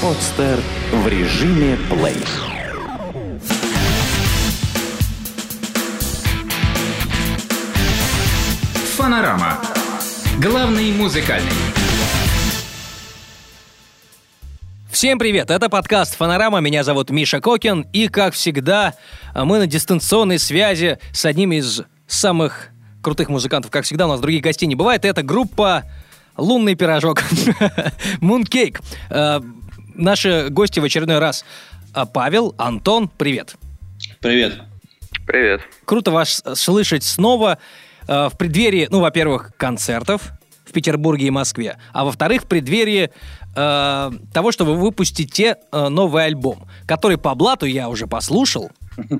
Подстер в режиме плей. Фанорама. Главный музыкальный. Всем привет, это подкаст «Фанорама», меня зовут Миша Кокин, и, как всегда, мы на дистанционной связи с одним из самых крутых музыкантов. Как всегда, у нас других гостей не бывает, это группа «Лунный пирожок», «Мункейк». Э, наши гости в очередной раз э, Павел, Антон, привет. Привет. Привет. Круто вас слышать снова э, в преддверии, ну, во-первых, концертов в Петербурге и Москве, а во-вторых, в преддверии э, того, что вы выпустите э, новый альбом, который по блату я уже послушал.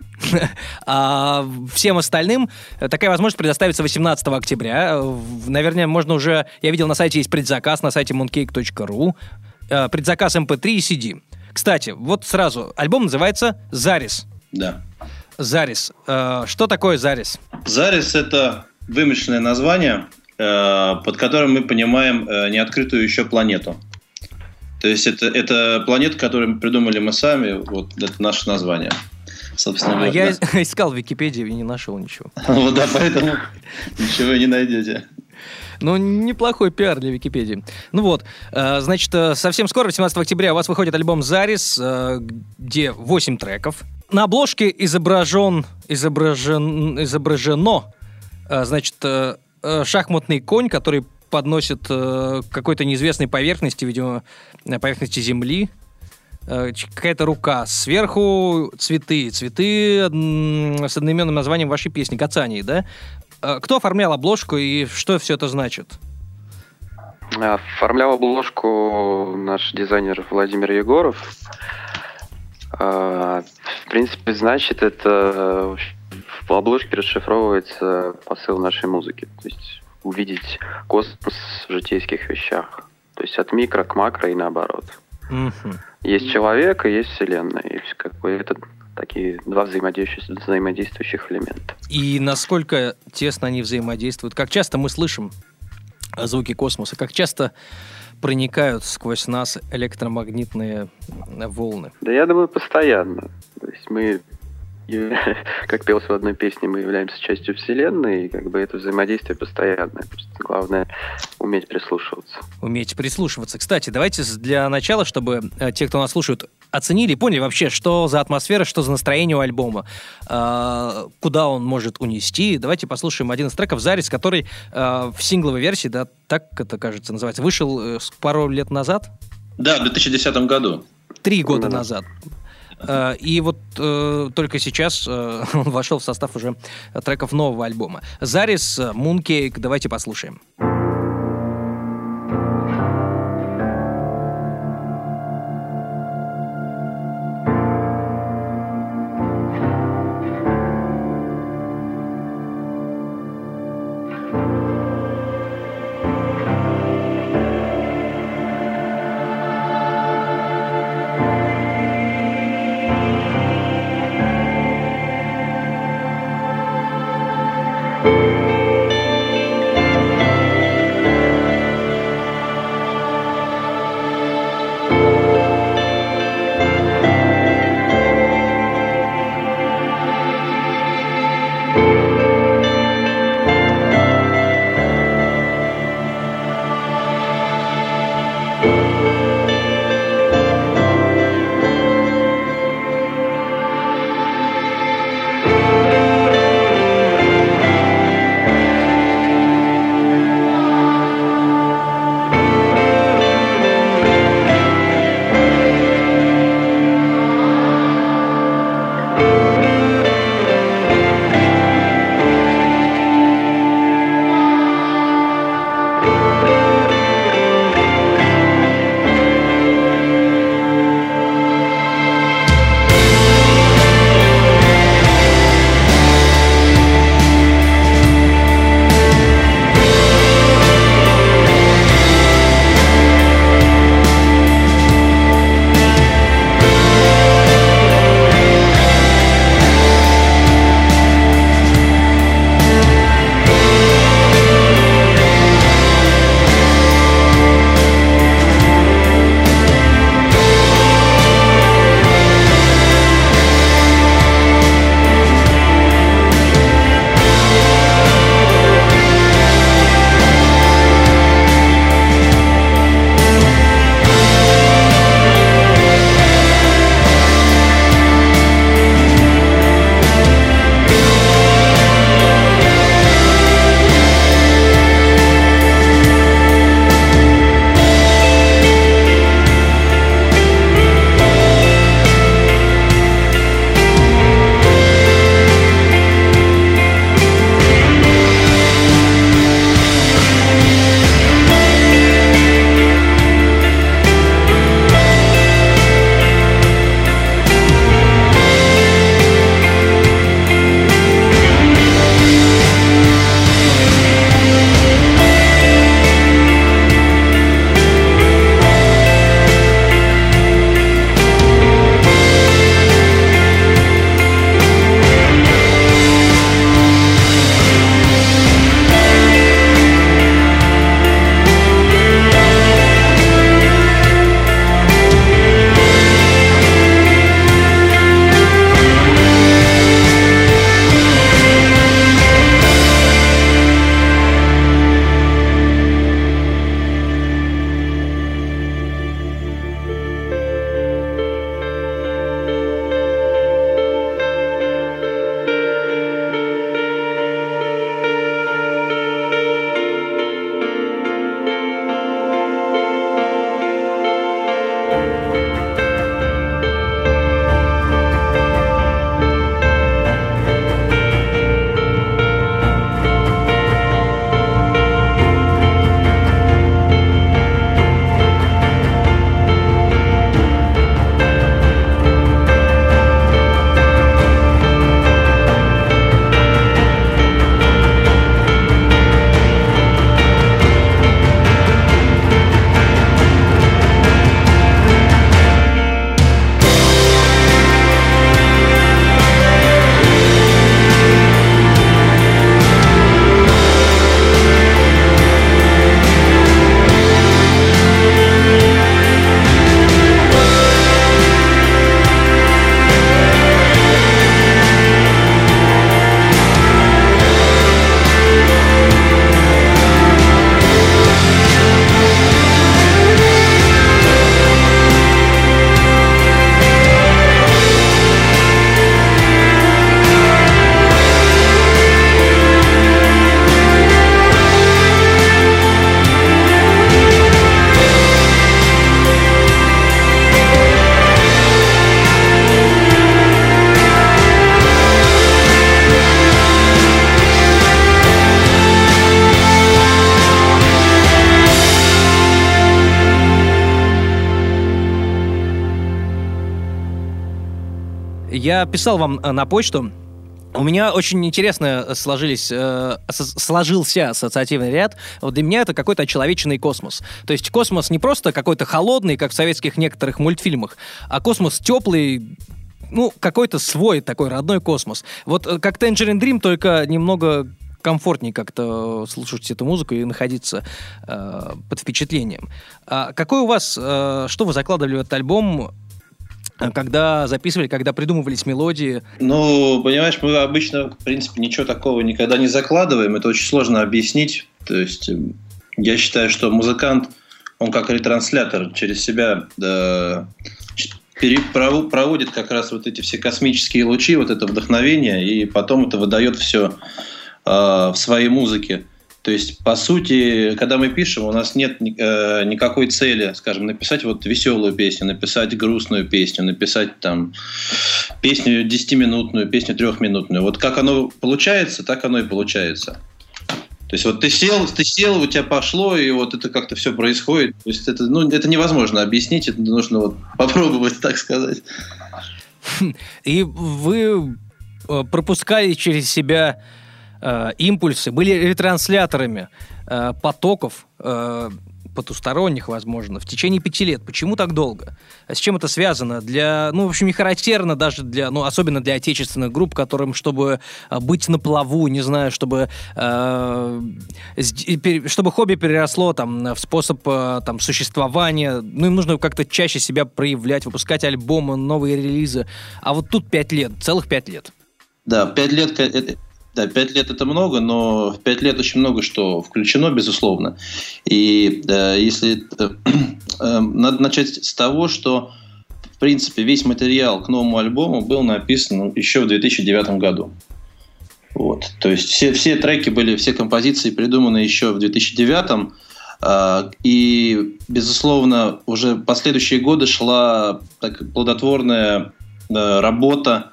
А всем остальным такая возможность предоставится 18 октября. Наверное, можно уже... Я видел на сайте есть предзаказ на сайте mooncake.ru. Э, предзаказ MP3 и CD. Кстати, вот сразу. Альбом называется «Зарис». Да. «Зарис». Э, Что такое «Зарис»? Зарис – это вымышленное название, э, под которым мы понимаем э, неоткрытую еще планету. То есть это, это планета, которую мы придумали мы сами, вот это наше название. Собственно, А вот, Я да. искал в Википедии и не нашел ничего. Вот да, поэтому ничего не найдете. Ну, неплохой пиар для Википедии. Ну вот, э, значит, э, совсем скоро, 18 октября, у вас выходит альбом «Зарис», э, где 8 треков. На обложке изображен, изображен, изображено, значит, шахматный конь, который подносит э, какой-то неизвестной поверхности, видимо, поверхности Земли, какая-то рука. Сверху цветы. Цветы с одноименным названием вашей песни «Кацании», да? Э, Кто оформлял обложку и что все это значит? А, Оформлял обложку наш дизайнер Владимир Егоров. А, В принципе, значит, это в обложке расшифровывается посыл нашей музыки. То есть увидеть космос в житейских вещах. То есть от микро к макро и наоборот. Мгм. Есть человек и есть вселенная. И как бы это такие два взаимодействующих, взаимодействующих элемента. И насколько тесно они взаимодействуют? Как часто мы слышим звуки космоса? Как часто проникают сквозь нас электромагнитные волны? Да я думаю, постоянно. То есть мы, как пелось в одной песне, мы являемся частью Вселенной, и как бы это взаимодействие постоянное. Просто главное уметь прислушиваться. Уметь прислушиваться. Кстати, давайте для начала, чтобы э, те, кто нас слушают, оценили и поняли вообще, что за атмосфера, что за настроение у альбома, э, куда он может унести. Давайте послушаем один из треков «Зарис», который э, в сингловой версии, да, так это, кажется, называется, вышел э, пару лет назад, Да, в 2010 году. Три года Да. назад. Э, И вот э, только сейчас э, он вошел в состав уже треков нового альбома. Зарис, Mooncake, давайте послушаем. Писал вам на почту, у меня очень интересно сложились, э, сложился ассоциативный ряд. Вот для меня это какой-то очеловеченный космос. То есть космос не просто какой-то холодный, как в советских некоторых мультфильмах, а космос теплый, ну, какой-то свой такой родной космос. Вот э, как Tangerine Dream, только немного комфортнее как-то слушать эту музыку и находиться э, под впечатлением. А какой у вас, э, что вы закладывали в этот альбом? Когда записывали, когда придумывались мелодии? Ну, понимаешь, мы обычно, в принципе, ничего такого никогда не закладываем. Это очень сложно объяснить. То есть эм, я считаю, что музыкант, он как ретранслятор через себя да, проводит как раз вот эти все космические лучи, вот это вдохновение, и потом это выдает все э, в своей музыке. То есть, по сути, когда мы пишем, у нас нет э, никакой цели, скажем, написать вот веселую песню, написать грустную песню, написать там песню десятиминутную, песню трехминутную. Вот как оно получается, так оно и получается. То есть вот ты сел, ты сел, у тебя пошло, и вот это как-то все происходит. То есть это, ну, это невозможно объяснить, это нужно вот попробовать, так сказать. И вы э, пропускали через себя э, импульсы, были ретрансляторами э, потоков э, потусторонних, возможно, в течение пяти лет. Почему так долго? А с чем это связано? Для, ну, в общем, не характерно даже для, ну, особенно для отечественных групп, которым, чтобы э, быть на плаву, не знаю, чтобы, э, чтобы хобби переросло там в способ э, там существования, ну, им нужно как-то чаще себя проявлять, выпускать альбомы, новые релизы. А вот тут пять лет, целых пять лет. Да, пять лет да, пять лет это много, но в пять лет очень много что включено, безусловно. И э, если э, э, надо начать с того, что в принципе весь материал к новому альбому был написан еще в 2009 году. Вот. То есть все, все треки были, все композиции придуманы еще в 2009 э, и, безусловно, уже последующие годы шла так, плодотворная э, работа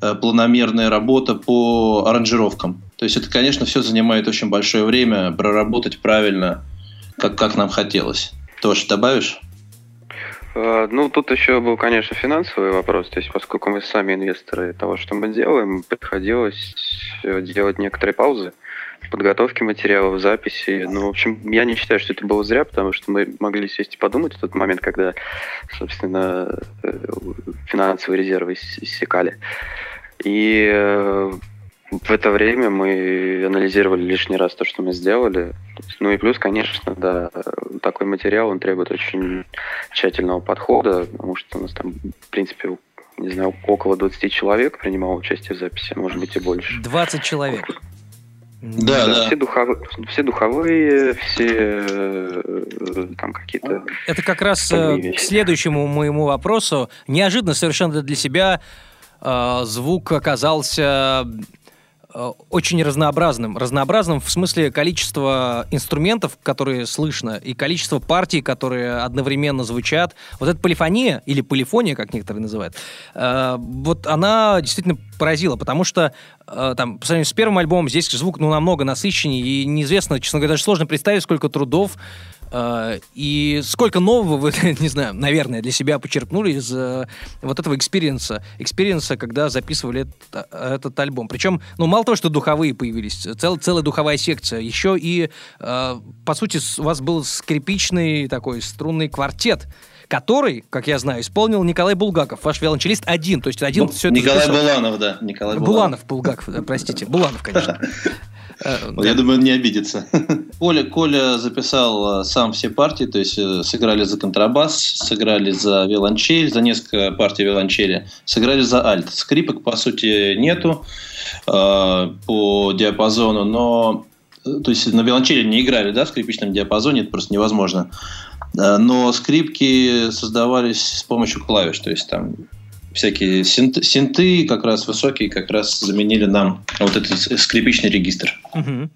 планомерная работа по аранжировкам. То есть это, конечно, все занимает очень большое время проработать правильно, как, как нам хотелось. Тоже добавишь? Э, ну, тут еще был, конечно, финансовый вопрос. То есть, поскольку мы сами инвесторы того, что мы делаем, приходилось э, делать некоторые паузы в подготовке материалов, записи. Ну, в общем, я не считаю, что это было зря, потому что мы могли сесть и подумать в тот момент, когда, собственно, финансовые резервы иссякали. И э, в это время мы анализировали лишний раз то, что мы сделали. Ну и плюс, конечно, да, такой материал, он требует очень тщательного подхода, потому что у нас там, в принципе, не знаю, около 20 человек принимало участие в записи, может быть и больше. 20 человек. Да, да, да. Все, духовые, все духовые, все э, там какие-то... Это как раз э, к следующему моему вопросу. Неожиданно совершенно для себя э, звук оказался э, очень разнообразным. Разнообразным в смысле количества инструментов, которые слышно, и количество партий, которые одновременно звучат. Вот эта полифония, или полифония, как некоторые называют, э, вот она действительно поразила, потому что э, там, по сравнению с первым альбомом, здесь звук ну, намного насыщеннее, и неизвестно, честно говоря, даже сложно представить, сколько трудов и сколько нового вы, не знаю, наверное, для себя почерпнули из э, вот этого experience а, experience а, когда записывали этот, этот альбом. Причем, ну, мало того, что духовые появились, цел, целая духовая секция, еще и, э, по сути, у вас был скрипичный такой струнный квартет, который, как я знаю, исполнил Николай Булгаков, ваш виолончелист один, то есть один ну, все Николай Буланов, да. Николай Буланов. Буланов, Булгаков, простите, Буланов, конечно. Э, я думаю, он не обидится. Коля, Коля записал э, сам все партии, то есть э, сыграли за контрабас, сыграли за виолончель, за несколько партий виолончели, сыграли за альт. Скрипок, по сути, нету по диапазону, но то есть на виолончели не играли, да, в скрипичном диапазоне, это просто невозможно. Но скрипки создавались с помощью клавиш, то есть там всякие синты, синты как раз высокие, как раз заменили нам вот этот скрипичный регистр. Угу.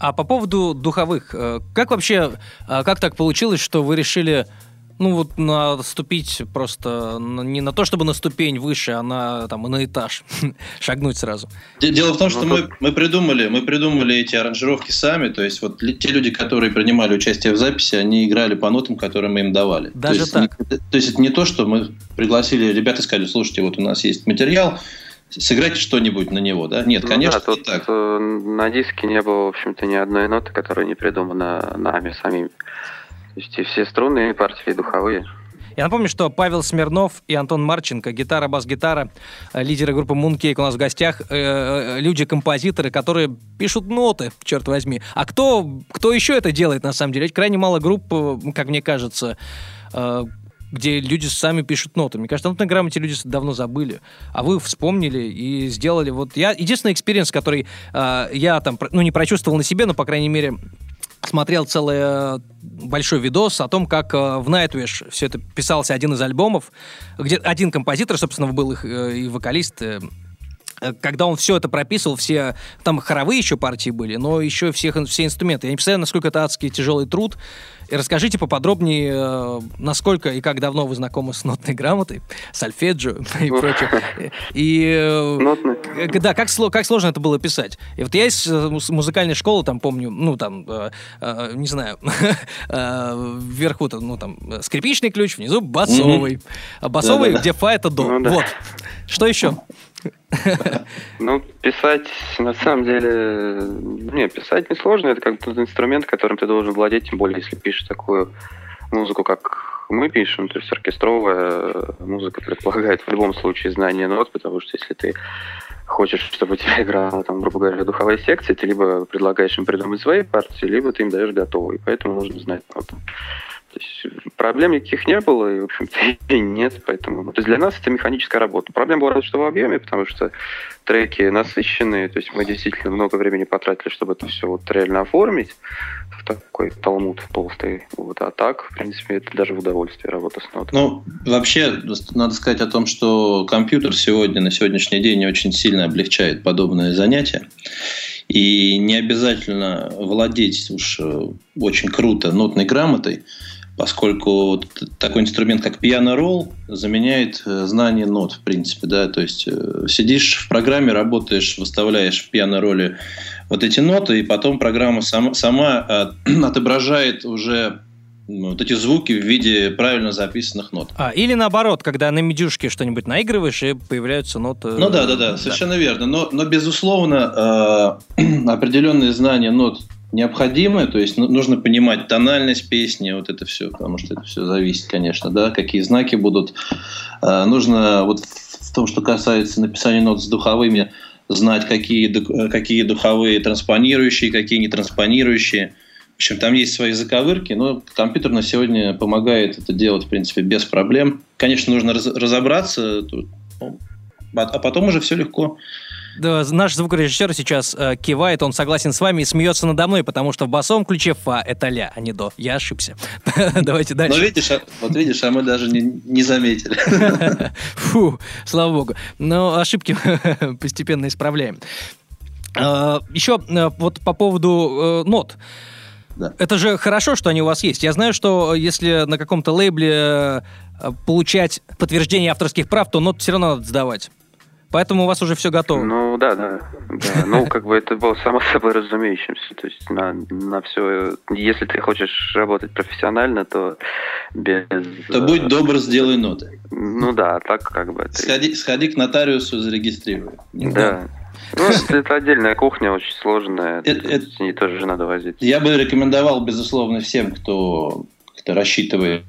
А по поводу духовых, э, как вообще, э, как так получилось, что вы решили Ну вот наступить просто не на то, чтобы на ступень выше, а на, там, на этаж. Шагнуть сразу. Де- Дело в том, что Ну, мы, мы придумали, мы придумали эти аранжировки сами. То есть вот те люди, которые принимали участие в записи, они играли по нотам, которые мы им давали. Даже то есть, так? не- то есть это не то, что мы пригласили ребят и сказали, слушайте, вот у нас есть материал, сыграйте что-нибудь на него, да? Нет, Ну конечно, да, не тут так. э, на диске не было, в общем-то, ни одной ноты, которая не придумана нами самими. То есть и все струнные партии духовые. Я напомню, что Павел Смирнов и Антон Марченко, гитара, бас-гитара, э, лидеры группы Mooncake у нас в гостях, э, э, люди-композиторы, которые пишут ноты, черт возьми. А кто, кто еще это делает, на самом деле? Ведь крайне мало групп, как мне кажется, где люди сами пишут ноты. Мне кажется, нотной грамоте люди давно забыли. А вы вспомнили и сделали. Вот я единственный experience, который э, я там, ну, не прочувствовал на себе, но, по крайней мере, смотрел целый э, большой видос о том, как э, в Nightwish все это писался один из альбомов, где один композитор, собственно, был их э, и вокалист, когда он все это прописывал, все там хоровые еще партии были, но еще всех, все инструменты. Я не представляю, насколько это адский тяжелый труд. И расскажите поподробнее, э, насколько и как давно вы знакомы с нотной грамотой, сальфеджио и прочее. И э. Э, Да, как, как сложно это было писать. И вот я из э, музыкальной школы, там, помню, ну, там, э, э, не знаю, э, вверху, там, ну, там, э, скрипичный ключ, внизу басовый. А басовый, где фа, это до. Ну да. Вот. Что еще? Ну, писать, на самом деле, не, писать несложно, это как тот инструмент, которым ты должен владеть, тем более, если пишешь такую музыку, как мы пишем, то есть оркестровая музыка предполагает в любом случае знание нот, потому что если ты хочешь, чтобы у тебя играла, там, грубо говоря, духовая секция, ты либо предлагаешь им придумать свои партии, либо ты им даешь готовые, поэтому нужно знать ноты. То есть проблем никаких не было, и, в общем-то, и нет, поэтому... ну, То есть для нас это механическая работа. Проблема была разве что в объеме, потому что треки насыщенные, то есть мы действительно много времени потратили, чтобы это все вот реально оформить в такой талмуд толстый. Вот. А так, в принципе, это даже в удовольствие работа с нотами. Ну, вообще, надо сказать о том, что компьютер сегодня, на сегодняшний день, очень сильно облегчает подобное занятие. И не обязательно владеть уж э, очень круто нотной грамотой, поскольку такой инструмент, как пиано-ролл, заменяет э, знание нот, в принципе, да, то есть э, сидишь в программе, работаешь, выставляешь в пиано-ролле вот эти ноты, и потом программа сама, сама э, отображает уже вот эти звуки в виде правильно записанных нот. А, или наоборот, когда на медюшке что-нибудь наигрываешь, и появляются ноты. Ну да, да, да, совершенно верно. Но, но безусловно, э, определенные знания нот необходимы, то есть ну- нужно понимать тональность песни, вот это все, потому что это все зависит, конечно, да, какие знаки будут. Э, нужно вот в том, что касается написания нот с духовыми, знать, какие, э, какие духовые транспонирующие, какие не транспонирующие. В общем, там есть свои заковырки, но компьютер на сегодня помогает это делать, в принципе, без проблем. Конечно, нужно раз- разобраться, ну, а а потом уже все легко. Да, наш звукорежиссер сейчас э, кивает, он согласен с вами и смеется надо мной, потому что в басовом ключе фа это ля, а не до. Я ошибся. Давайте дальше. видишь, а- вот видишь, а мы даже не, не заметили. Фу, слава богу. Но ошибки постепенно исправляем. Э, Еще э, вот по поводу э, нот. Да. Это же хорошо, что они у вас есть. Я знаю, что если на каком-то лейбле э, получать подтверждение авторских прав, то нот все равно надо сдавать. Поэтому у вас уже все готово. Ну да, да, да. Ну, как бы это было само собой разумеющимся. То есть на, на все. Если ты хочешь работать профессионально, то без. То будь добр, сделай ноты. Ну да, так как бы это. Сходи, сходи к нотариусу, зарегистрируй. Да. Ну, это, это отдельная кухня, очень сложная. Это- то есть С ней тоже надо возить. Я бы рекомендовал, безусловно, всем, кто как-то рассчитывает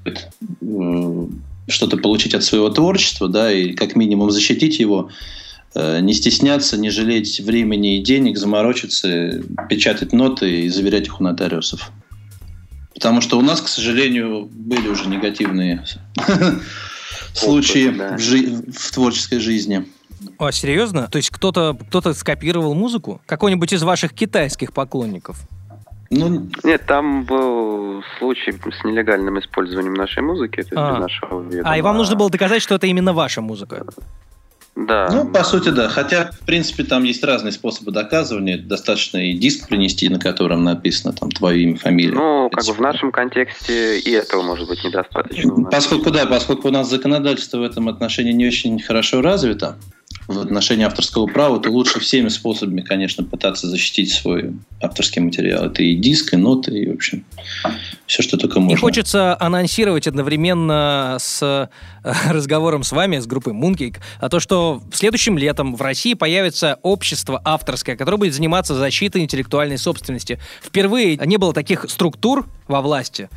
э, что-то получить от своего творчества, да, и как минимум защитить его, э, не стесняться, не жалеть времени и денег, заморочиться, печатать ноты и заверять их у нотариусов. Потому что у нас, к сожалению, были уже негативные случаи да. в жи- в творческой жизни. А, серьезно? То есть кто-то кто скопировал музыку? Какой-нибудь из ваших китайских поклонников? Ну, Нет, там был случай с нелегальным использованием нашей музыки, то есть А. без нашего ведома. А, и вам нужно было доказать, что это именно ваша музыка. Да. Ну, по сути, да. Хотя, в принципе, там есть разные способы доказывания. Достаточно и диск принести, на котором написано там твое имя, фамилия. Ну, как бы в нашем контексте и этого может быть недостаточно. Поскольку, да, поскольку у нас законодательство в этом отношении не очень хорошо развито, в отношении авторского права, то лучше всеми способами, конечно, пытаться защитить свой авторский материал. Это и диск, и ноты, и, в общем, все, что только можно. И хочется анонсировать одновременно с э, разговором с вами, с группой Mooncake, о том, что следующим летом в России появится общество авторское, которое будет заниматься защитой интеллектуальной собственности. Впервые не было таких структур во власти.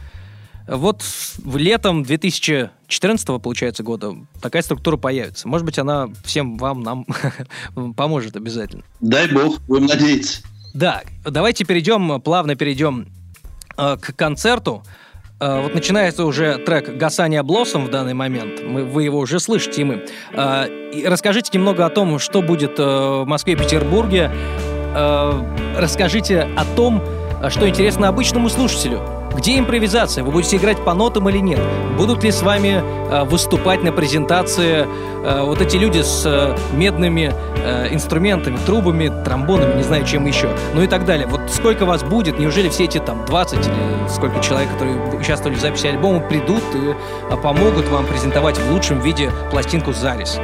Вот в летом 2014 получается года такая структура появится. Может быть, она всем вам, нам поможет обязательно. Дай бог, будем надеяться. Да, давайте перейдем, плавно перейдем э, к концерту. Э, вот начинается уже трек «Гасания Блоссом» в данный момент. Мы, вы его уже слышите, и мы. Э, и расскажите немного о том, что будет э, в Москве и Петербурге. Э, расскажите о том, э, что интересно обычному слушателю. Где импровизация? Вы будете играть по нотам или нет? Будут ли с вами э, выступать на презентации э, вот эти люди с э, медными э, инструментами, трубами, тромбонами, не знаю, чем еще, ну и так далее. Вот сколько вас будет? Неужели все эти там 20 или сколько человек, которые участвовали в записи альбома, придут и э, помогут вам презентовать в лучшем виде пластинку «Зарис»?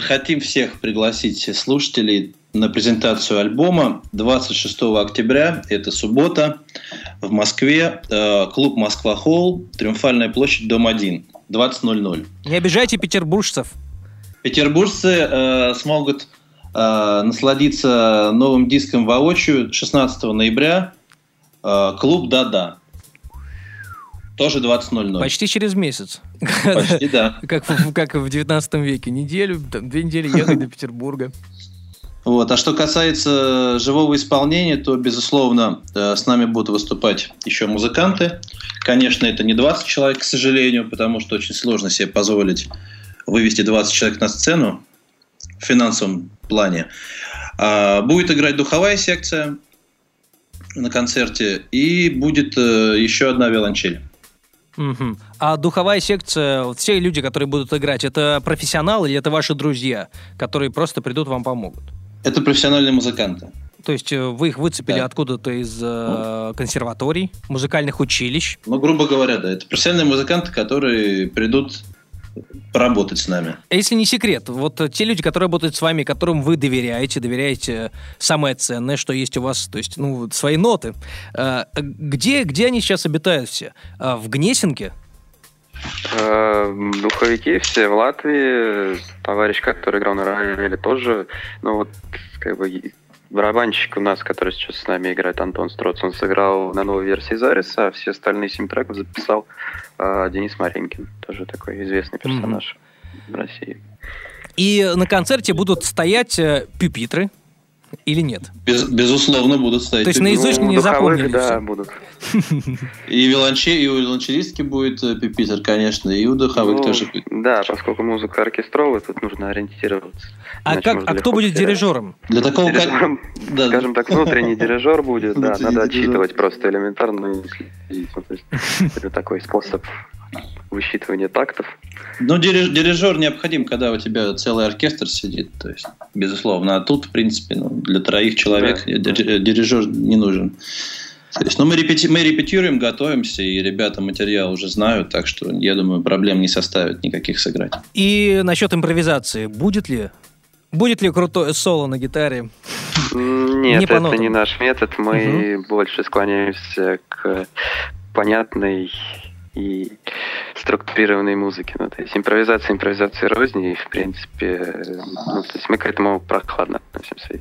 Хотим всех пригласить слушателей на презентацию альбома 26 октября, это суббота, в Москве, э, клуб «Москва Холл», Триумфальная площадь, дом 1, 20.00. Не обижайте петербуржцев. Петербуржцы э, смогут э, насладиться новым диском воочию 16 ноября, э, клуб «Да-да». Тоже 20.00. Почти через месяц. Почти, да. Как, в- как в 19 веке. Неделю, там, две недели ехать до Петербурга. Вот. А что касается живого исполнения, то, безусловно, э, с нами будут выступать еще музыканты. Конечно, это не 20 человек, к сожалению, потому что очень сложно себе позволить вывести 20 человек на сцену в финансовом плане. А, будет играть духовая секция на концерте и будет э, еще одна виолончель. Мгм. А духовая секция, вот все люди, которые будут играть, это профессионалы или это ваши друзья, которые просто придут вам помогут? Это профессиональные музыканты. То есть э, вы их выцепили Да. откуда-то из э, консерваторий, музыкальных училищ. Ну, грубо говоря, да, это профессиональные музыканты, которые придут поработать с нами. А Если не секрет, вот те люди, которые работают с вами, которым вы доверяете, доверяете самое ценное, что есть у вас, то есть, ну, вот свои ноты. э, Где, где они сейчас обитают все? Э, В Гнесинке? Э, Духовики все в Латвии, товарищ, который играл на рояле, тоже, ну вот, как бы, барабанщик у нас, который сейчас с нами играет, Антон Строц, он сыграл на новой версии Зариса, а все остальные семь треков записал э, Денис Маринкин, тоже такой известный персонаж в России. И на концерте будут стоять э, пюпитры или нет? Без- безусловно, будут стоять. То есть наизусть Ну, не духовых, запомнили да, всё. будут. И виолончель, и у виолончелистки будет э, пюпитр, конечно, и у духовых Ну, тоже будет. Да, поскольку музыка оркестровая, тут нужно ориентироваться. А, как, а кто будет дирижером? Для такого Дирижером, Да. скажем так, внутренний дирижер будет, да, надо дирижер. отсчитывать просто элементарно. Ну, это такой способ высчитывания тактов. Ну, дириж- дирижер необходим, когда у тебя целый оркестр сидит, то есть, безусловно. А тут, в принципе, ну, для троих человек Да. дир- дирижер не нужен. То есть, ну, мы, репети- мы репетируем, готовимся, и ребята материал уже знают, так что, я думаю, проблем не составит никаких сыграть. И насчет импровизации. Будет ли? Будет ли крутое соло на гитаре? Не Нет, по это нотам. не наш метод. Мы больше склоняемся к понятной и структурированной музыке. Ну, то есть импровизация, импровизация розни, и, в принципе, ну, то есть мы к этому прохладно относимся.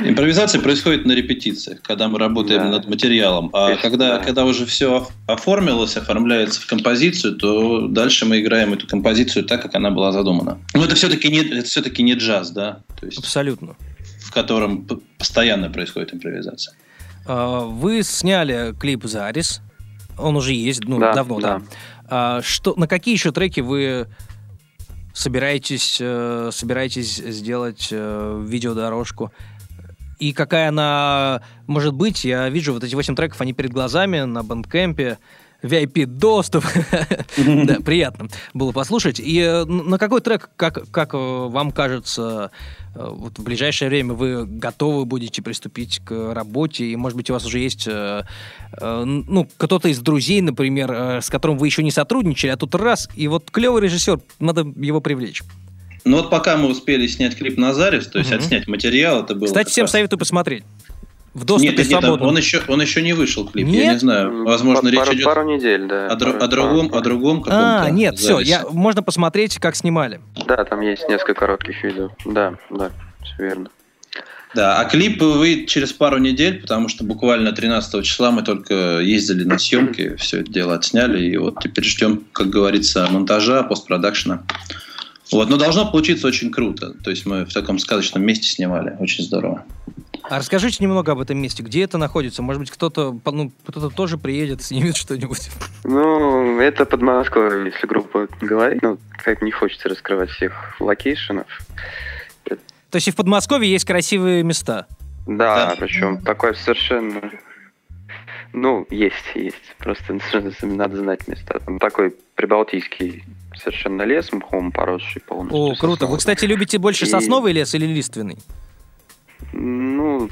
Импровизация происходит на репетициях, когда мы работаем Да. над материалом. А есть, когда, да. когда уже все оформилось, оформляется в композицию, то дальше мы играем эту композицию так, как она была задумана. Но это все-таки не, это все-таки не джаз, да, то есть Абсолютно. в котором постоянно происходит импровизация. А, Вы сняли клип «Зарис». Он уже есть, ну, Да, давно, да. да. А что, на какие еще треки вы собираетесь, э, собираетесь сделать э, видеодорожку? И какая она может быть? Я вижу вот эти 8 треков, они перед глазами на бандкемпе. VIP-доступ. Да, приятно было послушать. И э, на какой трек, как, как э, вам кажется, вот в ближайшее время вы готовы будете приступить к работе, и, может быть, у вас уже есть, э, э, ну, кто-то из друзей, например, э, с которым вы еще не сотрудничали, а тут раз, и вот клевый режиссер, надо его привлечь. Ну вот пока мы успели снять клип на Зарис, то есть Мгм. отснять материал, это было... Кстати, всем раз- советую посмотреть. В доступе Нет, нет, нет, свободном. он еще, он еще не вышел клип, я Нет? не знаю. Возможно, речь пару, идет пару недель, да. о, Пару- о другом, пару- о другом А, каком-то нет, все, Зарисе. я, можно посмотреть, как снимали. Да, там есть несколько коротких видео. Да, да, все верно. Да, а клип выйдет через пару недель, потому что буквально 13 числа мы только ездили на съемки, все это дело отсняли, и вот теперь ждем, как говорится, монтажа, постпродакшена. Вот, но должно получиться очень круто. То есть мы в таком сказочном месте снимали, очень здорово. А расскажите немного об этом месте. Где это находится? Может быть, кто-то ну, кто-то тоже приедет, снимет что-нибудь. Ну, это Подмосковье, если грубо говорить. Ну, как не хочется раскрывать всех location ов. То есть и в Подмосковье есть красивые места. Да, Да. причем такое совершенно... Ну, есть, есть. Просто надо знать места. Там такой прибалтийский совершенно лес, мхом поросший полностью. О, круто. Вы, кстати, любите больше И- сосновый лес или лиственный? Ну,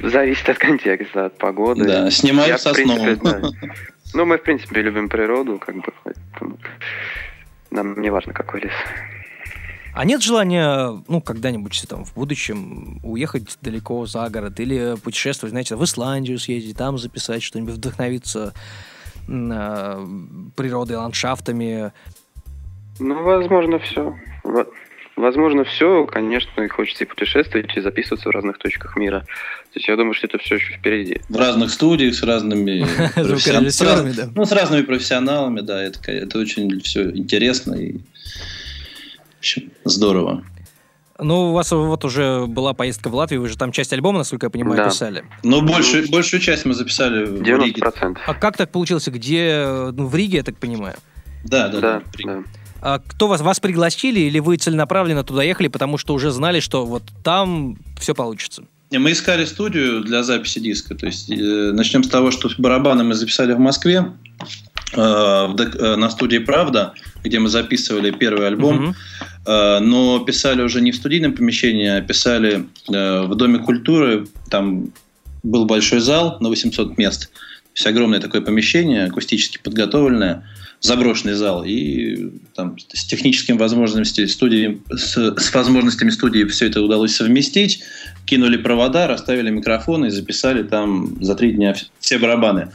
зависит от контекста, от погоды. Да, снимаем Я, принципе, сосновым. да. Ну, мы, в принципе, любим природу, как бы, поэтому нам не важно, какой лес. А нет желания, ну, когда-нибудь там в будущем уехать далеко за город или путешествовать, знаете, в Исландию съездить, там записать что-нибудь, вдохновиться э, природой, ландшафтами? Ну, возможно, все. Возможно, все, конечно, хочется и путешествовать, и записываться в разных точках мира. То есть я думаю, что это все еще впереди. В разных студиях с разными профессионалами, да. Ну, с разными профессионалами, да, это, это очень все интересно и общем, здорово. Ну, у вас вот уже была поездка в Латвию, вы же там часть альбома, насколько я понимаю, да. писали. Ну, большую, большую часть мы записали 90%. в Риге. А как так получилось? Где? Ну, в Риге, я так понимаю. Да, да, да. да, да. Кто вас, вас пригласили или вы целенаправленно туда ехали, потому что уже знали, что вот там все получится? Мы искали студию для записи диска. То есть э, начнем с того, что барабаны мы записали в Москве э, в, э, на студии Правда, где мы записывали первый альбом. Угу. Э, но писали уже не в студийном помещении, а писали э, в Доме культуры. Там был большой зал на 800 мест. То есть огромное такое помещение, акустически подготовленное заброшенный зал, и там, с техническими возможностями студии, с, с возможностями студии все это удалось совместить, кинули провода, расставили микрофоны и записали там за три дня все барабаны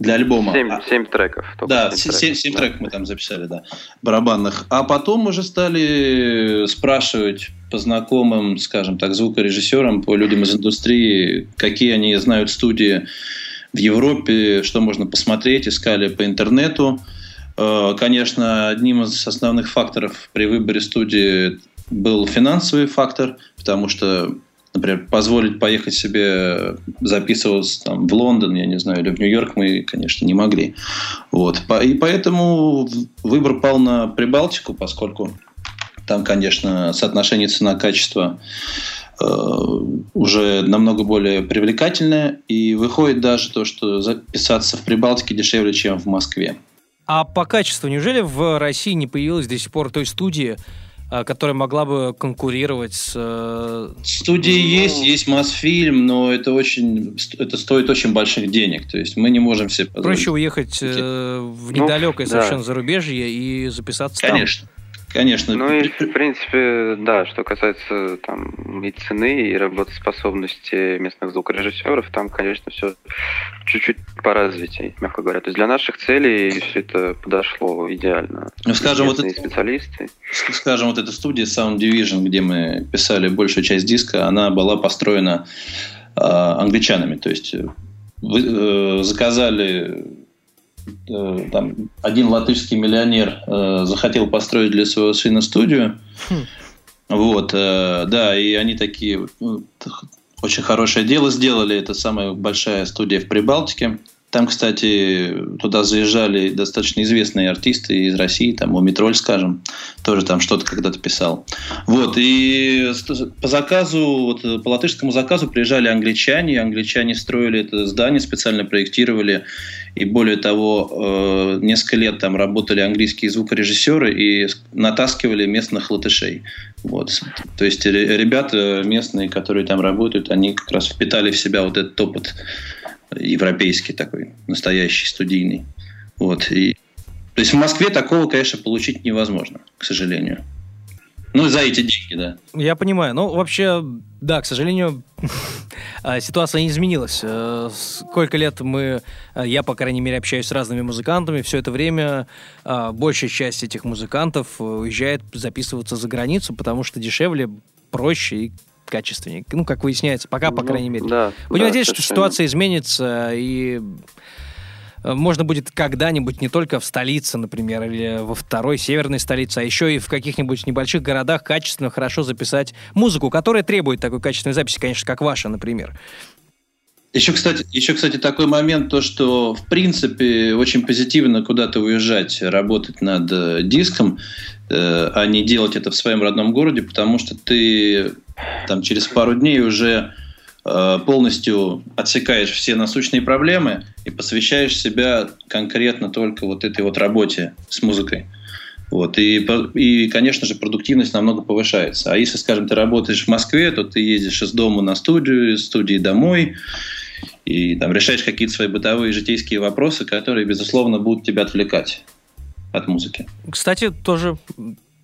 для альбома. Семь, семь треков. Да, семь, семь да. треков мы там записали, да, барабанных. А потом уже стали спрашивать по знакомым, скажем так, звукорежиссерам, по людям из индустрии, какие они знают студии в Европе, что можно посмотреть, искали по интернету. Э, конечно, одним из основных факторов при выборе студии был финансовый фактор, потому что, например, позволить поехать себе записываться там, в Лондон, я не знаю, или в Нью-Йорк мы, конечно, не могли. Вот. И поэтому выбор пал на Прибалтику, поскольку там, конечно, соотношение цена-качество э, уже намного более привлекательное. И выходит даже то, что записаться в Прибалтике дешевле, чем в Москве. А по качеству, неужели в России не появилась до сих пор той студии, а, которая могла бы конкурировать с... Э, студии ну, есть, есть Мосфильм, но это очень, это стоит очень больших денег, то есть мы не можем себе позволить. Проще уехать э, в недалекое ну, совершенно да. зарубежье и записаться Конечно. там. Конечно. Ну и, в принципе, да, что касается там и цены, и работоспособности местных звукорежиссеров, там, конечно, все чуть-чуть по развитию, мягко говоря. То есть для наших целей все это подошло идеально. Ну, скажем, вот это, специалисты. Скажем, вот эта студия Sound Division, где мы писали большую часть диска, она была построена э, англичанами. То есть вы, э, заказали там, один латышский миллионер э, захотел построить для своего сына студию. Хм. Вот, э, да, и они такие ну, очень хорошее дело сделали. Это самая большая студия в Прибалтике. Там, кстати, туда заезжали достаточно известные артисты из России, там, Умитроль, скажем, тоже там что-то когда-то писал. Вот, и по заказу, вот, по латышскому заказу приезжали англичане, англичане строили это здание, специально проектировали, и более того, э, несколько лет там работали английские звукорежиссеры и натаскивали местных латышей. Вот. То есть ребята местные, которые там работают, они как раз впитали в себя вот этот опыт европейский такой, настоящий, студийный. Вот. И, то есть в Москве такого, конечно, получить невозможно, к сожалению. Ну, за эти деньги, да. Я понимаю. Ну, вообще, да, к сожалению, а, ситуация не изменилась. Э, сколько лет мы, э, я, по крайней мере, общаюсь с разными музыкантами, все это время а, большая часть этих музыкантов уезжает записываться за границу, потому что дешевле, проще и качественнее. Ну, как выясняется, пока, по ну, крайней мере. Да, Будем да, надеяться, что ситуация изменится, и э, можно будет когда-нибудь не только в столице, например, или во второй северной столице, а еще и в каких-нибудь небольших городах качественно, хорошо записать музыку, которая требует такой качественной записи, конечно, как ваша, например. Еще, кстати, еще, кстати, такой момент, то, что, в принципе, очень позитивно куда-то уезжать, работать над э, диском, э, а не делать это в своем родном городе, потому что ты там через пару дней уже э, полностью отсекаешь все насущные проблемы и посвящаешь себя конкретно только вот этой вот работе с музыкой. Вот. И, и, конечно же, продуктивность намного повышается. А если, скажем, ты работаешь в Москве, то ты ездишь из дома на студию, из студии домой, и там решаешь какие-то свои бытовые житейские вопросы, которые, безусловно, будут тебя отвлекать от музыки. Кстати, тоже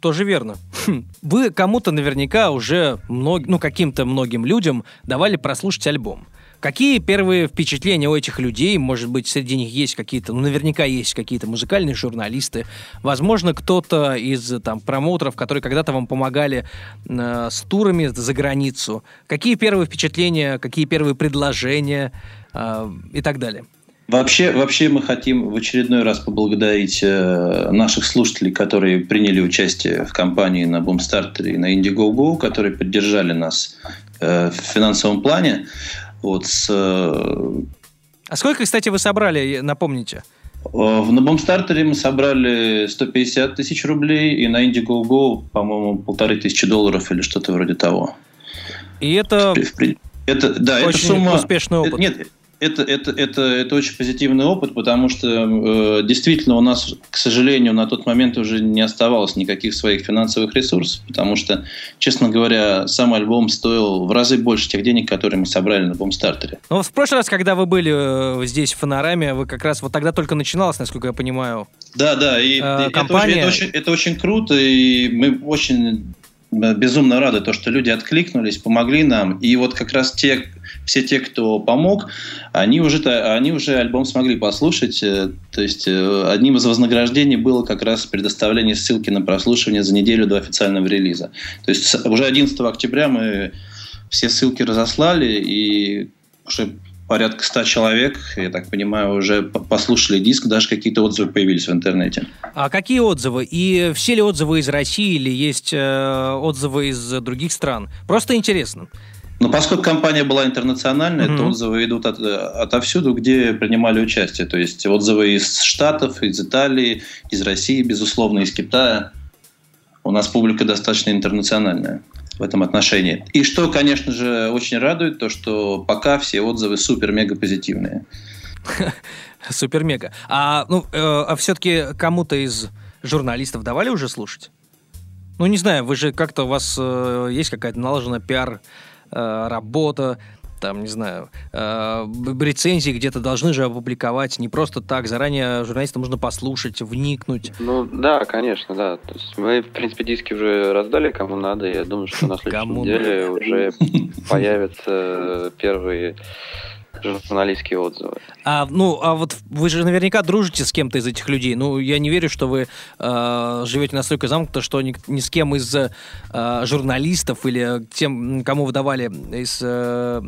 тоже верно. Хм, Вы кому-то наверняка уже, мног... ну, каким-то многим людям давали прослушать альбом. Какие первые впечатления у этих людей? Может быть, среди них есть какие-то, ну, наверняка есть какие-то музыкальные журналисты. Возможно, кто-то из там промоутеров, которые когда-то вам помогали э, с турами за границу. Какие первые впечатления, какие первые предложения э, и так далее? Вообще, вообще мы хотим в очередной раз поблагодарить э, наших слушателей, которые приняли участие в кампании на Boomstarter и на Indiegogo, которые поддержали нас э, в финансовом плане. Вот с, э, А сколько, кстати, вы собрали, напомните? на Boomstarter мы собрали 150 тысяч рублей, и на Indiegogo, по-моему, полторы тысячи долларов или что-то вроде того. И это Это, да, это очень сумма... успешный опыт. Это- Нет, это, это, это, это очень позитивный опыт, потому что э, действительно у нас, к сожалению, на тот момент уже не оставалось никаких своих финансовых ресурсов, потому что, честно говоря, сам альбом стоил в разы больше тех денег, которые мы собрали на бомстартере. Ну, в прошлый раз, когда вы были э, здесь, в Фонораме, вы как раз вот тогда только начиналось, насколько я понимаю. Да, да, и, Э, и это, компания- очень, это, очень, это очень круто, и мы очень э, безумно рады, то, что люди откликнулись, помогли нам. И вот как раз те, все те, кто помог, они уже, они уже альбом смогли послушать. Э, То есть э, одним из вознаграждений было как раз предоставление ссылки на прослушивание за неделю до официального релиза. То есть уже 11 октября мы все ссылки разослали, и уже порядка 100 человек, я так понимаю, уже по- послушали диск, даже какие-то отзывы появились в интернете. А какие отзывы? И все ли отзывы из России или есть э, отзывы из других стран? Просто интересно. Но поскольку компания была интернациональная, Мгм. то отзывы идут от, отовсюду, где принимали участие. То есть отзывы из Штатов, из Италии, из России, безусловно, из Китая. У нас публика достаточно интернациональная в этом отношении. И что, конечно же, очень радует, то что пока все отзывы супер-мега позитивные. Супер-мега. А, ну, э, а все-таки кому-то из журналистов давали уже слушать? Ну, не знаю, вы же как-то у вас э, есть какая-то налаженная пиар работа, там, не знаю, э, рецензии где-то должны же опубликовать, не просто так, заранее журналистам нужно послушать, вникнуть. Ну да, конечно, да. То есть мы, в принципе, диски уже раздали кому надо. Я думаю, что на Кому следующей неделе уже появятся первые журналистские отзывы. А, ну, а вот вы же наверняка дружите с кем-то из этих людей. Ну, я не верю, что вы э, живете настолько замкнуто, что ни, ни с кем из э, журналистов или тем, кому вы давали из э,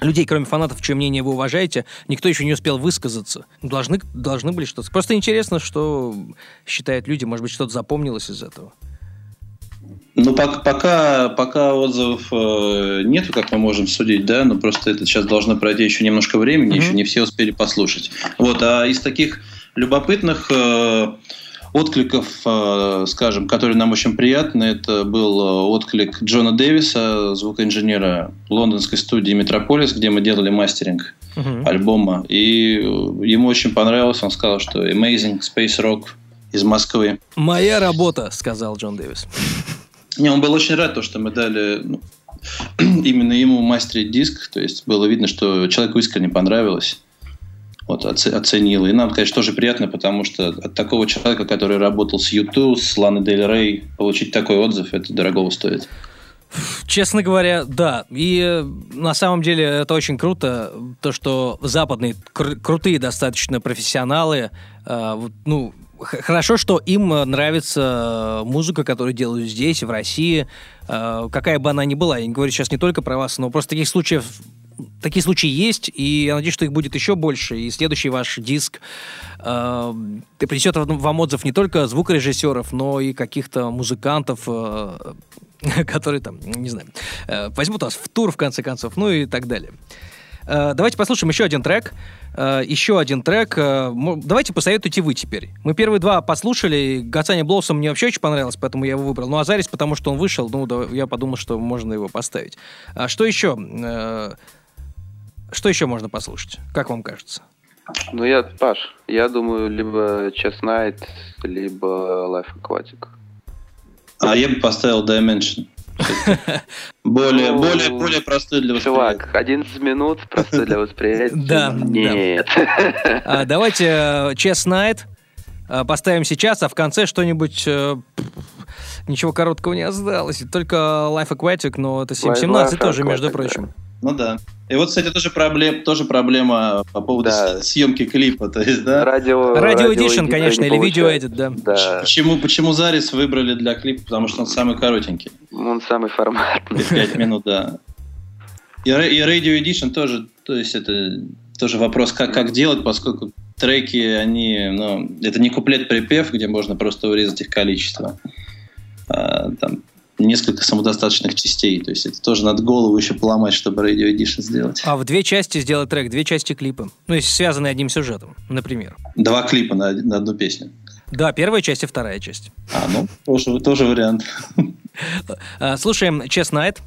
людей, кроме фанатов, чье мнение вы уважаете, никто еще не успел высказаться. Должны, должны были что-то. Просто интересно, что считают люди. Может быть, что-то запомнилось из этого. Ну, пок- пока, пока отзывов э, нету, как мы можем судить, да, но просто это сейчас должно пройти еще немножко времени, Мгм. еще не все успели послушать. Вот, а из таких любопытных э, откликов, э, скажем, которые нам очень приятны, это был отклик Джона Дэвиса, звукоинженера лондонской студии Метрополис, где мы делали мастеринг Мгм. альбома. И ему очень понравилось, он сказал, что Amazing Space Rock из Москвы. Моя работа, сказал Джон Дэвис. Не, он был очень рад, то, что мы дали ну, именно ему мастерить диск. То есть было видно, что человеку искренне понравилось. Вот, оце- оценил. И нам, конечно, тоже приятно, потому что от такого человека, который работал с YouTube, с Ланой Дель Рей, получить такой отзыв, это дорого стоит. Честно говоря, да. И э, на самом деле это очень круто, то, что западные кру- крутые достаточно профессионалы, э, ну, хорошо, что им э, нравится э, музыка, которую делают здесь, в России, э, какая бы она ни была. Я не говорю сейчас не только про вас, но просто таких случаев Такие случаи есть, и я надеюсь, что их будет еще больше. И следующий ваш диск э, принесет вам отзыв не только звукорежиссеров, но и каких-то музыкантов, э, которые там, не знаю, э, возьмут вас в тур, в конце концов, ну и так далее. Э, Давайте послушаем еще один трек. Э, Еще один трек. Э, Давайте посоветуйте вы теперь. Мы первые два послушали. Гацани Блоссом мне вообще очень понравилось, поэтому я его выбрал. Ну, а Зарис, потому что он вышел, ну, я подумал, что можно его поставить. А что еще? Что еще можно послушать? Как вам кажется? Ну, я, Паш, я думаю, либо Chess Night, либо Life Aquatic. А я бы поставил Dimension. Более, Ну, более, более простой для восприятия. Чувак, 11 минут просто для восприятия. Да, да. Нет. А, Давайте э, Chess Night э, поставим сейчас, а в конце что-нибудь... э, Ничего короткого не осталось. И только Life Aquatic, но это Life 7.17 тоже, между прочим. Ну да. И вот, кстати, тоже, проблем, тоже проблема по поводу Да. съемки клипа. То есть, да, Радио, Радио Edition, конечно, не или видео получается. Edit, да. Да, Почему, почему Зарис выбрали для клипа? Потому что он самый коротенький. он самый форматный. 5 минут, да. И, и Radio Edition тоже, то есть это тоже вопрос, как, как делать, поскольку треки, они, ну, это не куплет-припев, где можно просто урезать их количество. А, там несколько самодостаточных частей. То есть это тоже надо голову еще поломать, чтобы Radio Edition сделать. А в две части сделать трек, две части клипа. Ну, если связанные одним сюжетом, например. Два клипа на, на одну песню. Да, первая часть и вторая часть. А, ну, тоже, тоже вариант. А, Слушаем Chess Night.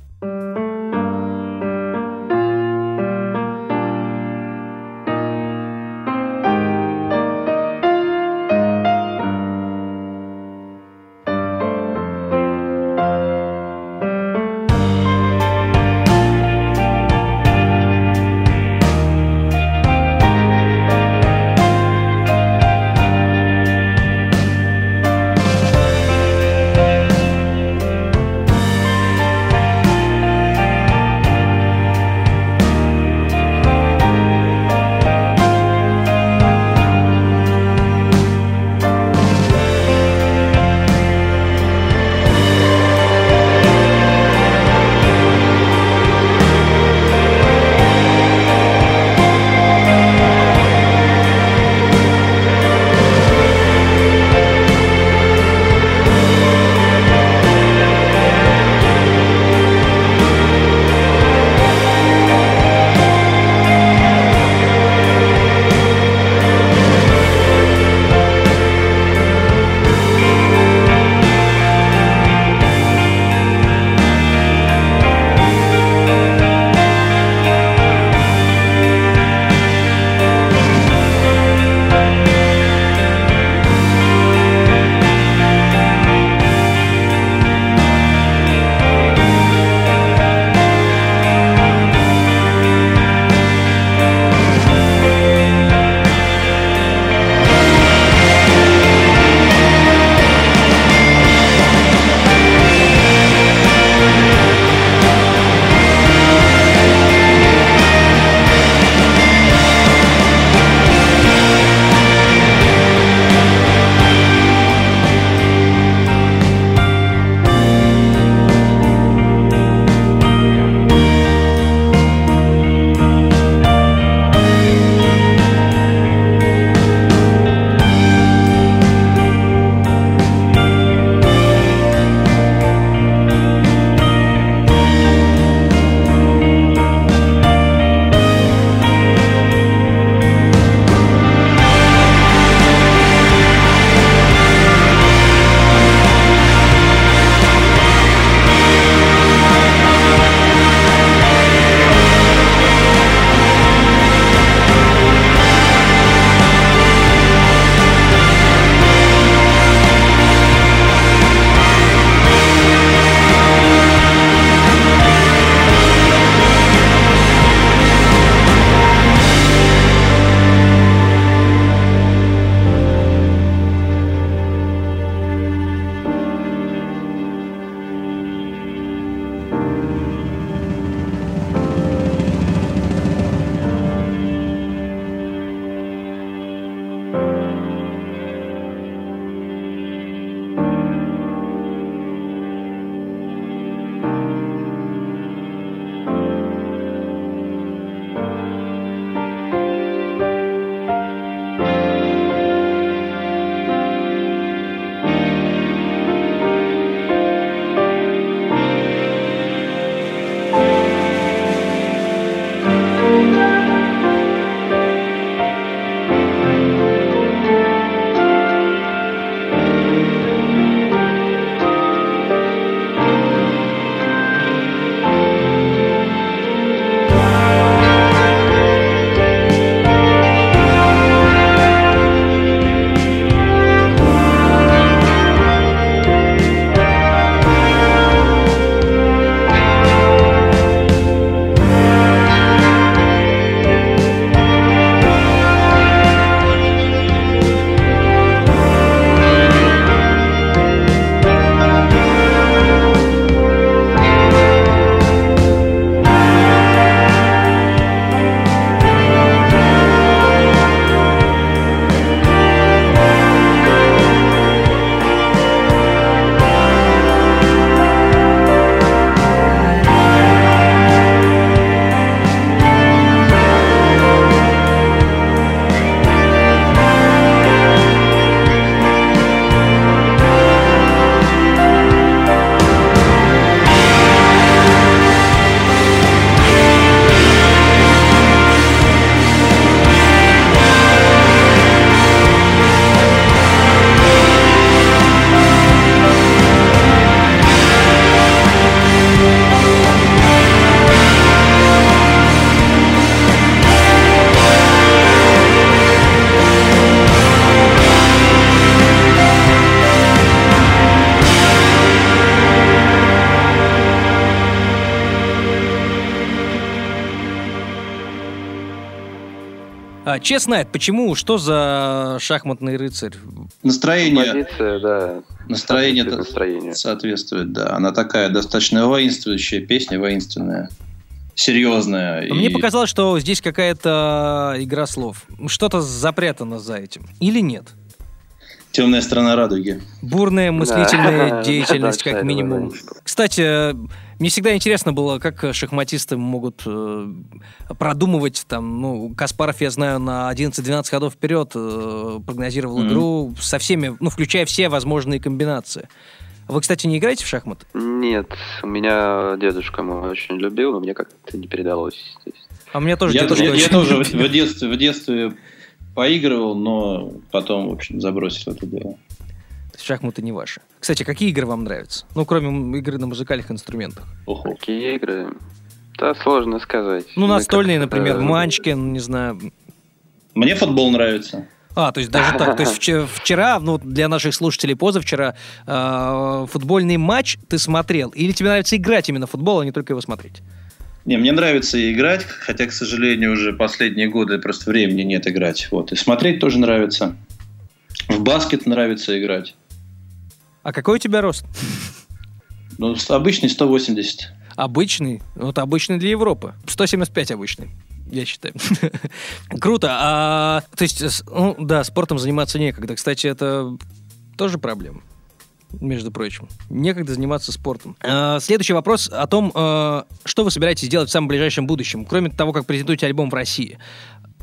А, честно, почему? Что за шахматный рыцарь? Настроение, Композиция, да. настроение соответствует настроению. соответствует, да. Она такая достаточно воинствующая песня, воинственная, серьезная. Мне и- показалось, что здесь какая-то игра слов. Что-то запрятано за этим. Или нет? Темная сторона радуги. Бурная мыслительная Да. деятельность, как минимум. Кстати, мне всегда интересно было, как шахматисты могут э, продумывать там, ну, Каспаров, я знаю, на 11-12 ходов вперед э, прогнозировал Мгм. игру со всеми, ну, включая все возможные комбинации. Вы, кстати, не играете в шахматы? Нет, у меня дедушка мой очень любил, но мне как-то не передалось. А у меня тоже Я, дедушка я- я очень тоже любит. в, в детстве, в детстве поигрывал, но потом, в общем, забросил это дело. Шахматы не ваши. Кстати, какие игры вам нравятся? Ну, кроме игры на музыкальных инструментах. Ого. Какие игры? Да, сложно сказать. Ну, Мы настольные, как-то, например, Манчкин, не знаю. Мне футбол нравится. А, то есть даже так. То есть вчера, вчера, ну, для наших слушателей позавчера, э, футбольный матч ты смотрел? Или тебе нравится играть именно в футбол, а не только его смотреть? Не, мне нравится и играть, хотя, к сожалению, уже последние годы просто времени нет играть. Вот. И смотреть тоже нравится. В баскет нравится играть. А какой у тебя рост? Ну, обычный 180. Обычный? Вот обычный для Европы. 175 обычный. Я считаю. Круто. А, то есть, ну, да, спортом заниматься некогда. Кстати, это тоже проблема. Между прочим. Некогда заниматься спортом. А, следующий вопрос о том, э, что вы собираетесь делать в самом ближайшем будущем, кроме того, как презентуете альбом в России.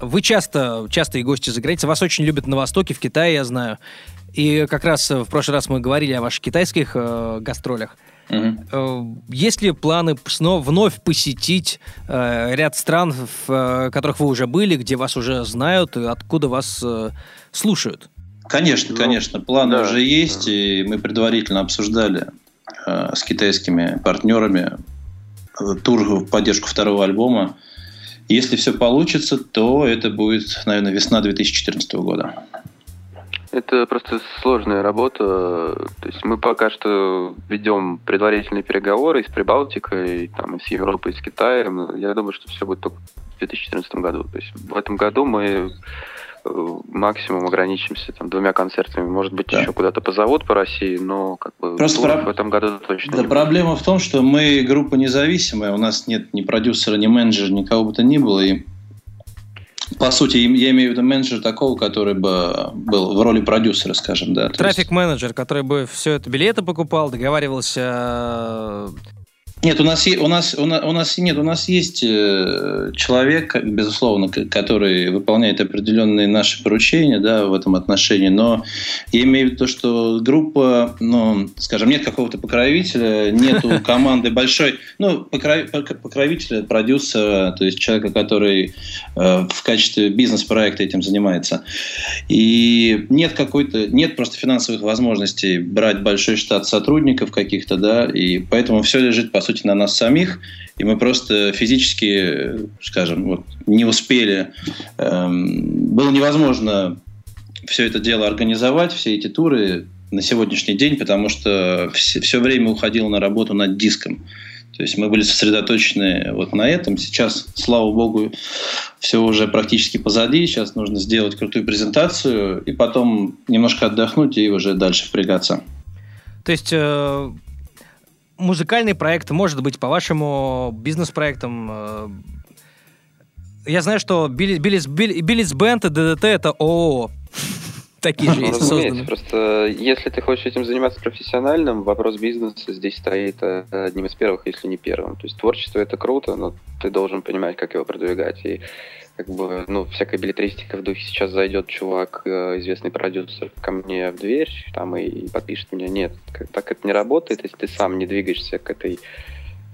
Вы часто, частые гости за границей, вас очень любят на Востоке, в Китае, я знаю. И как раз э, в прошлый раз мы говорили о ваших китайских э, гастролях. Э, Есть ли планы снова вновь посетить э, ряд стран, в э, которых вы уже были, где вас уже знают и откуда вас э, слушают? Конечно, Ну, конечно. Планы да. уже есть, и мы предварительно обсуждали э, с китайскими партнерами э, тур в поддержку второго альбома. Если все получится, то это будет, наверное, весна 2014 года. Это просто сложная работа. То есть мы пока что ведем предварительные переговоры и с Прибалтикой, там, и с Европой, и с Китаем. Я думаю, что все будет только в 2014 году. То есть в этом году мы максимум ограничимся там, двумя концертами. Может быть, Да. еще куда-то позовут по России, но как бы Просто про- в этом году точно Да, не будет. проблема в том, что мы группа независимая, у нас нет ни продюсера, ни менеджера, никого бы то ни было. И, по сути, я имею в виду менеджера такого, который бы был в роли продюсера, скажем, да. Трафик-менеджер, который бы все это билеты покупал, договаривался... Нет, у нас, у нас, у нас, у нас нет, у нас есть э, человек, безусловно, который выполняет определенные наши поручения, да, в этом отношении. Но я имею в виду то, что группа, ну, скажем, нет какого-то покровителя, нету команды большой, ну, покро- пок- покровителя, продюсера, то есть человека, который э, в качестве бизнес-проекта этим занимается. И нет какой-то, нет просто финансовых возможностей брать большой штат сотрудников каких-то, да, и поэтому все лежит, по сути, на нас самих, и мы просто физически, скажем, вот, не успели, эм, было невозможно все это дело организовать, все эти туры на сегодняшний день, потому что все, время уходило на работу над диском. То есть мы были сосредоточены вот на этом. Сейчас, слава богу, все уже практически позади. Сейчас нужно сделать крутую презентацию и потом немножко отдохнуть и уже дальше впрягаться. То есть э, музыкальный проект может быть, по-вашему, бизнес-проектом... э, я знаю, что Билли- Биллис Билли- Биллис Бенд и ДДТ — это ООО. Такие же Ну, есть созданы. просто если ты хочешь этим заниматься профессиональным, вопрос бизнеса здесь стоит э, одним из первых, если не первым. То есть творчество это круто, но ты должен понимать, как его продвигать. И как бы, ну, всякая билетристика в духе сейчас зайдет чувак, э, известный продюсер, ко мне в дверь, там и, подпишет меня. Нет, так это не работает, если ты сам не двигаешься к этой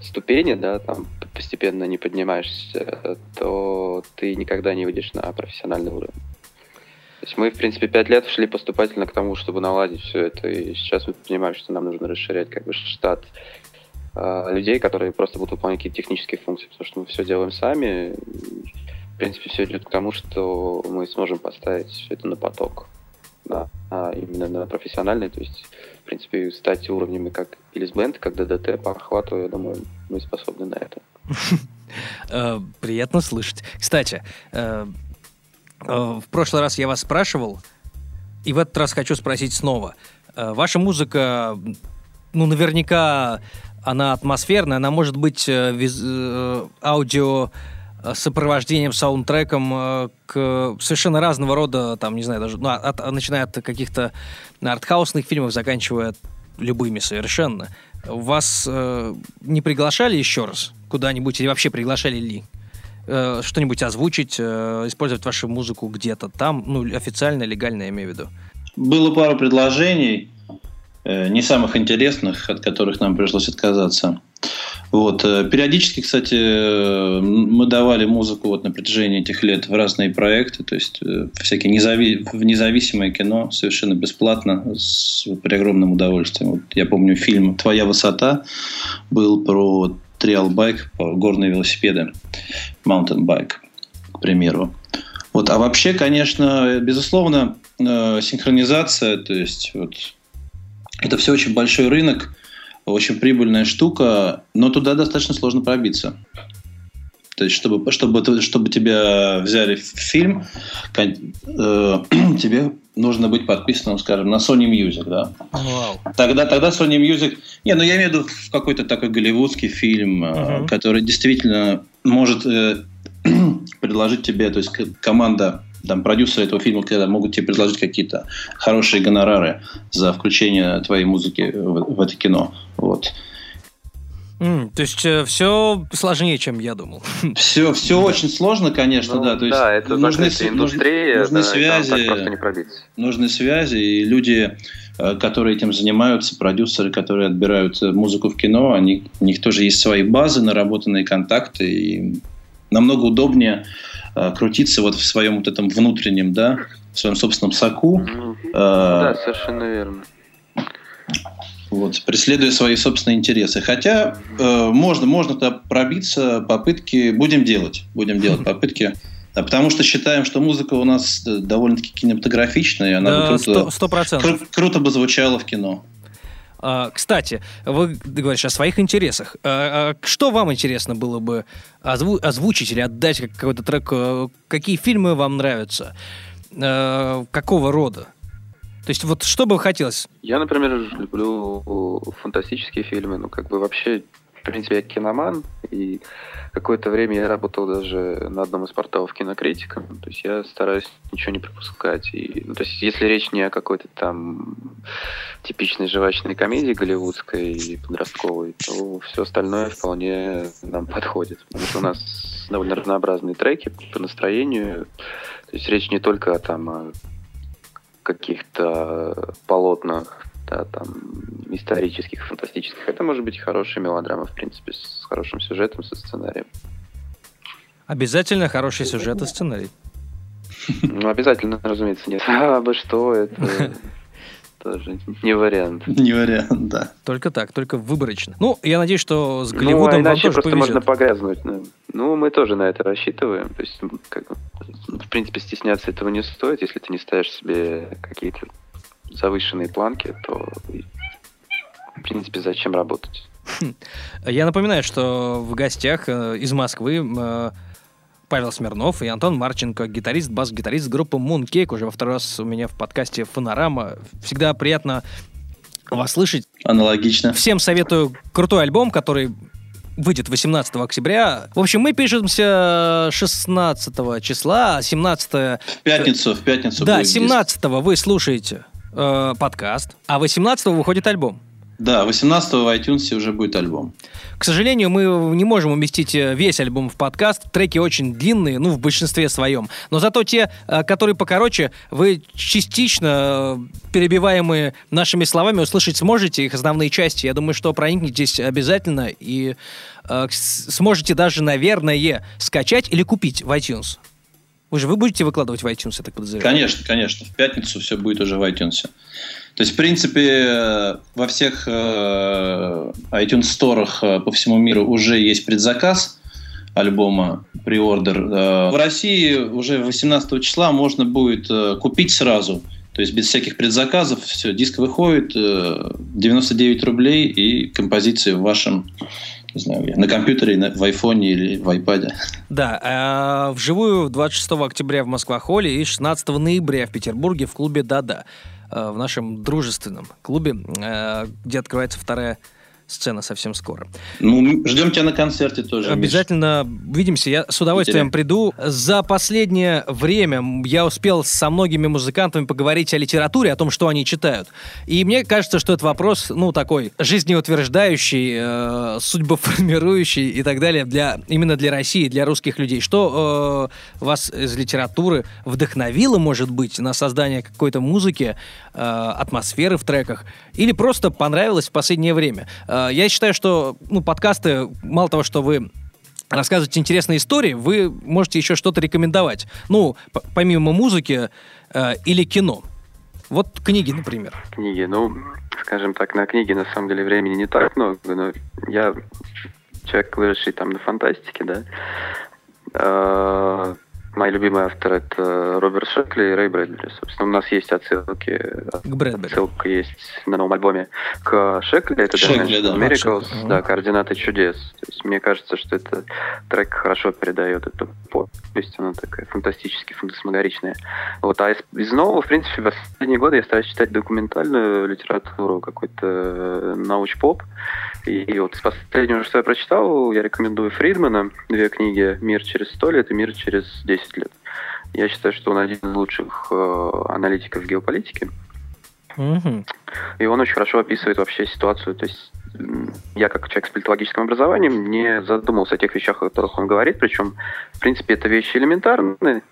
ступени, да, там постепенно не поднимаешься, то ты никогда не выйдешь на профессиональный уровень. То есть мы, в принципе, пять лет шли поступательно к тому, чтобы наладить все это, и сейчас мы понимаем, что нам нужно расширять как бы штат э, людей, которые просто будут выполнять какие-то технические функции, потому что мы все делаем сами. В принципе, все идет к тому, что мы сможем поставить все это на поток, да, а именно на профессиональный, то есть, в принципе, стать уровнями как Биллис Бенд, как ДДТ по охвату, я думаю, мы способны на это. Э, Приятно слышать. Кстати, э, Э, в прошлый раз я вас спрашивал, и в этот раз хочу спросить снова. Ваша музыка, ну, наверняка она атмосферная, она может быть аудио сопровождением, саундтреком к совершенно разного рода, там, не знаю, даже, ну, от, начиная от каких-то артхаусных фильмов, заканчивая любыми совершенно. Вас э, не приглашали еще раз куда-нибудь или вообще приглашали ли? Э, что-нибудь озвучить, э, использовать вашу музыку где-то там, ну, официально, легально, я имею в виду? Было пару предложений, э, не самых интересных, от которых нам пришлось отказаться. Вот. Периодически, кстати, мы давали музыку вот на протяжении этих лет в разные проекты, то есть всякие незави... в независимое кино совершенно бесплатно, с... при огромном удовольствием. Вот я помню фильм «Твоя высота» был про триал-байк, горные велосипеды, bike, к примеру. Вот, а вообще, конечно, безусловно, э, синхронизация, то есть вот, это все очень большой рынок, очень прибыльная штука, но туда достаточно сложно пробиться. То есть, чтобы, чтобы, чтобы тебя взяли в фильм, э, тебе нужно быть подписанным, скажем, на Sony Music, да? Wow. Тогда, тогда Sony Music... Не, ну я имею в виду в какой-то такой голливудский фильм, uh-huh. который действительно может э, предложить тебе, то есть команда там, продюсеры этого фильма когда могут тебе предложить какие-то хорошие гонорары за включение твоей музыки в, в это кино. Вот. Mm, то есть э, все сложнее, чем я думал. Все, все очень сложно, конечно, ну, да. То есть да, это нужны, индустрия, нужны, да, связи, нужны связи, и люди, э, которые этим занимаются, продюсеры, которые отбирают э, музыку в кино, они, у них тоже есть свои базы, наработанные контакты, и намного удобнее э, крутиться вот в своем вот этом внутреннем, да, в своем собственном соку. Mm-hmm. Э, да, совершенно верно вот, преследуя свои собственные интересы. Хотя э, можно, можно пробиться, попытки будем делать, будем делать попытки. Да, потому что считаем, что музыка у нас э, довольно-таки кинематографичная, и она да, бы круто, 100%. Кру- круто бы звучала в кино. А, кстати, вы говоришь о своих интересах. А, а, что вам интересно было бы озву- озвучить или отдать какой-то трек? Э, какие фильмы вам нравятся? А, какого рода? То есть вот что бы хотелось? Я, например, люблю фантастические фильмы, ну как бы вообще, принципе, я киноман, и какое-то время я работал даже на одном из порталов кинокритика, то есть я стараюсь ничего не пропускать. И, ну, то есть если речь не о какой-то там типичной жвачной комедии голливудской или подростковой, то все остальное вполне нам подходит. Потому что у нас довольно разнообразные треки по настроению. То есть речь не только о, там, о каких-то полотнах, да, там, исторических, фантастических. Это может быть хорошая мелодрама, в принципе, с хорошим сюжетом, со сценарием. Обязательно хороший сюжет и сценарий. Ну, обязательно, разумеется, нет. А, бы что, это тоже не вариант. Не вариант, да. Только так, только выборочно. Ну, я надеюсь, что с ну, Голливудом ну, а иначе вам тоже просто повезет. можно погрязнуть. Ну, мы тоже на это рассчитываем. То есть, как, в принципе, стесняться этого не стоит. Если ты не ставишь себе какие-то завышенные планки, то, в принципе, зачем работать? Хм. Я напоминаю, что в гостях э, из Москвы э, Павел Смирнов и Антон Марченко, гитарист, бас-гитарист группы Mooncake, уже во второй раз у меня в подкасте «Фонорама». Всегда приятно вас слышать. Аналогично. Всем советую крутой альбом, который выйдет 18 октября. В общем, мы пишемся 16 числа, 17... В пятницу, в пятницу Да, 17 вы слушаете э, подкаст, а 18 выходит альбом. Да, 18 в iTunes уже будет альбом. К сожалению, мы не можем уместить э, весь альбом в подкаст. Треки очень длинные, ну, в большинстве своем. Но зато те, э, которые покороче, вы частично э, перебиваемые нашими словами услышать сможете их основные части. Я думаю, что проникнетесь обязательно и э, сможете даже, наверное, скачать или купить в iTunes. Вы же вы будете выкладывать в iTunes, я так подозреваю? Конечно, конечно. В пятницу все будет уже в iTunes. То есть, в принципе, во всех э, iTunes сторах э, по всему миру уже есть предзаказ альбома, приордер. Э, в России уже 18 числа можно будет купить сразу. То есть без всяких предзаказов, все, диск выходит, 99 рублей и композиции в вашем не знаю, где, на компьютере, на, в айфоне или в айпаде. Да, а вживую 26 октября в Москва-холле и 16 ноября в Петербурге в клубе «Да-да», э, в нашем дружественном клубе, э, где открывается вторая сцена совсем скоро. Ну, ждем тебя на концерте тоже. Обязательно Миш. увидимся. Я с удовольствием Интересно. приду. За последнее время я успел со многими музыкантами поговорить о литературе, о том, что они читают. И мне кажется, что это вопрос, ну, такой жизнеутверждающий, э, судьбоформирующий и так далее для именно для России, для русских людей. Что э, вас из литературы вдохновило, может быть, на создание какой-то музыки, э, атмосферы в треках, или просто понравилось в последнее время? Э, я считаю, что ну, подкасты, мало того, что вы рассказываете интересные истории, вы можете еще что-то рекомендовать. Ну, помимо музыки э, или кино. Вот книги, например. Книги, ну, скажем так, на книги на самом деле времени не так много, но я человек, выросший там на фантастике, да. Э, Мои любимые авторы это Роберт Шекли и Рэй Брэдбери. Собственно, у нас есть отсылки. К Брэдбери. Отсылка есть на новом альбоме к Шекли. Это Шекли, да. Miracles, а, да, координаты чудес. То есть мне кажется, что этот трек хорошо передает эту повесть. Она такая фантастически фантасмагоричная. Вот, а из, из нового, в принципе, в последние годы я стараюсь читать документальную литературу, какой-то э, науч-поп. И, и вот из последнего, что я прочитал, я рекомендую Фридмана, две книги «Мир через сто лет» и «Мир через десять лет». Я считаю, что он один из лучших э, аналитиков геополитики. Mm-hmm. И он очень хорошо описывает вообще ситуацию. То есть я, как человек с политологическим образованием, не задумался о тех вещах, о которых он говорит. Причем, в принципе, это вещи элементарные,